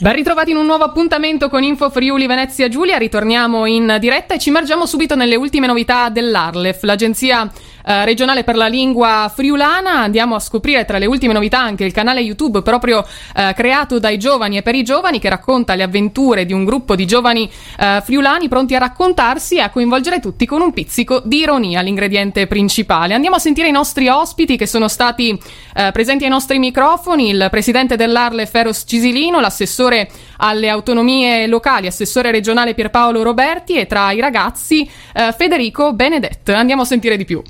Ben ritrovati in un nuovo appuntamento con Info Friuli Venezia Giulia. Ritorniamo in diretta e ci immergiamo subito nelle ultime novità dell'Arlef, l'agenzia eh, regionale per la lingua friulana. Andiamo a scoprire tra le ultime novità anche il canale YouTube proprio eh, creato dai giovani e per i giovani che racconta le avventure di un gruppo di giovani eh, friulani pronti a raccontarsi e a coinvolgere tutti con un pizzico di ironia, l'ingrediente principale. Andiamo a sentire i nostri ospiti che sono stati eh, presenti ai nostri microfoni, il presidente dell'Arle Feros Cisilino, l'assessore alle autonomie locali, assessore regionale Pierpaolo Roberti e tra i ragazzi eh, Federico Benedetto. Andiamo a sentire di più.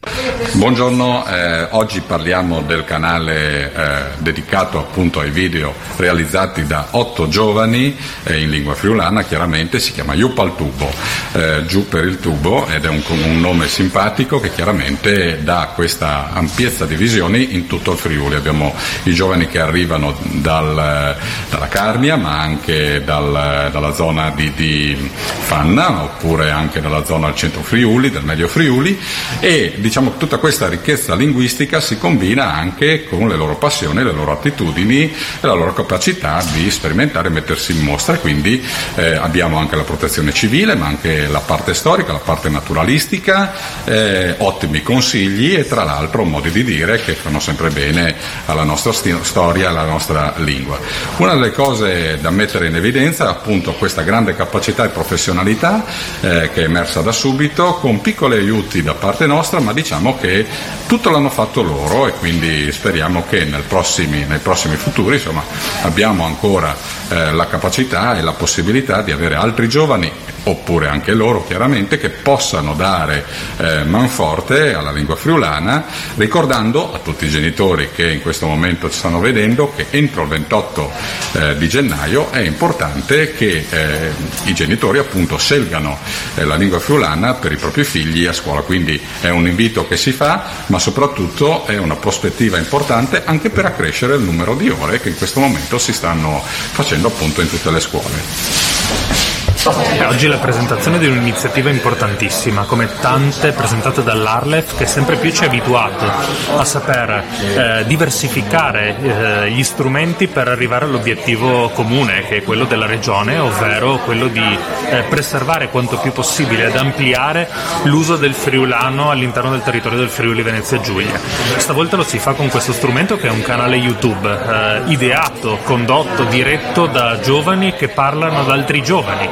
Buongiorno, eh, oggi parliamo del canale eh, dedicato appunto ai video realizzati da otto giovani eh, in lingua friulana, chiaramente si chiama Yup al tubo, eh, giù per il tubo ed è un, un, nome simpatico che chiaramente dà questa ampiezza di visioni in tutto il Friuli. Abbiamo i giovani che arrivano dal, dalla Carnia ma anche dal, dalla zona di, di, Fanna oppure anche dalla zona del centro Friuli, del medio Friuli e diciamo tutta questa ricchezza linguistica si combina anche con le loro passioni, le loro attitudini e la loro capacità di sperimentare e mettersi in mostra. Quindi eh, abbiamo anche la protezione civile, ma anche la parte storica, la parte naturalistica, eh, ottimi consigli e tra l'altro modi di dire che fanno sempre bene alla nostra st- storia e alla nostra lingua. Una delle cose da mettere in evidenza è appunto questa grande capacità e professionalità eh, che è emersa da subito con piccoli aiuti da parte nostra, ma diciamo che tutto l'hanno fatto loro e quindi speriamo che prossimi, nei prossimi futuri insomma, abbiamo ancora eh, la capacità e la possibilità di avere altri giovani oppure anche loro chiaramente che possano dare eh, manforte alla lingua friulana ricordando a tutti i genitori che in questo momento ci stanno vedendo che entro il 28 eh, di gennaio è importante che eh, i genitori appunto scelgano eh, la lingua friulana per i propri figli a scuola. Quindi è un invito che si fa ma soprattutto è una prospettiva importante anche per accrescere il numero di ore che in questo momento si stanno facendo appunto in tutte le scuole. E oggi la presentazione di un'iniziativa importantissima, come tante presentate dall'Arlef, che sempre più ci ha abituato a saper eh, diversificare eh, gli strumenti per arrivare all'obiettivo comune, che è quello della regione, ovvero quello di eh, preservare quanto più possibile ed ampliare l'uso del friulano all'interno del territorio del Friuli Venezia Giulia. Stavolta lo si fa con questo strumento che è un canale YouTube eh, ideato, condotto, diretto da giovani che parlano ad altri giovani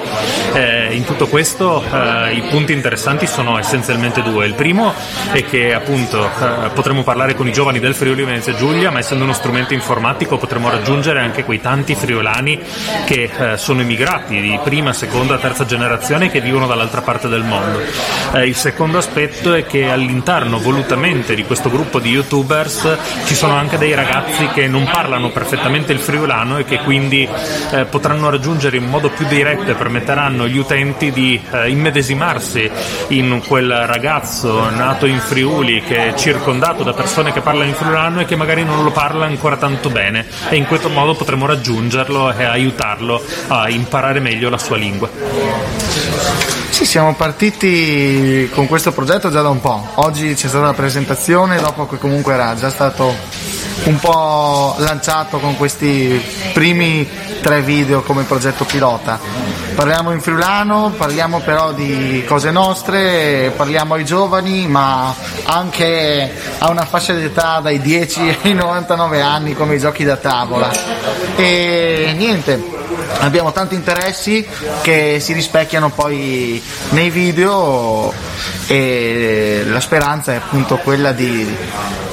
eh, in tutto questo eh, i punti interessanti sono essenzialmente due. Il primo è che appunto eh, potremo parlare con i giovani del Friuli Venezia Giulia, ma essendo uno strumento informatico potremo raggiungere anche quei tanti friulani che eh, sono emigrati di prima, seconda, terza generazione che vivono dall'altra parte del mondo. Eh, il secondo aspetto è che all'interno volutamente di questo gruppo di youtubers ci sono anche dei ragazzi che non parlano perfettamente il friulano e che quindi eh, potranno raggiungere in modo più diretto e permettere permetteranno gli utenti di eh, immedesimarsi in quel ragazzo nato in Friuli che è circondato da persone che parlano in friulano e che magari non lo parla ancora tanto bene e in questo modo potremo raggiungerlo e aiutarlo a imparare meglio la sua lingua. Sì, siamo partiti con questo progetto già da un po'. Oggi c'è stata la presentazione, dopo che comunque era già stato un po' lanciato con questi primi tre video come progetto pilota. Parliamo in friulano, parliamo però di cose nostre, parliamo ai giovani, ma anche a una fascia d'età dai 10 ai 99 anni come i giochi da tavola. E niente, abbiamo tanti interessi che si rispecchiano poi nei video e la speranza è appunto quella di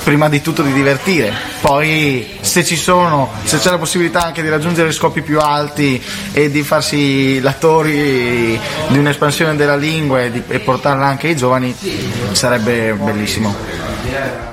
prima di tutto di divertire, poi se ci sono, se c'è la possibilità anche di raggiungere scopi più alti e di farsi l'attori di un'espansione della lingua e, di, e portarla anche ai giovani sarebbe bellissimo.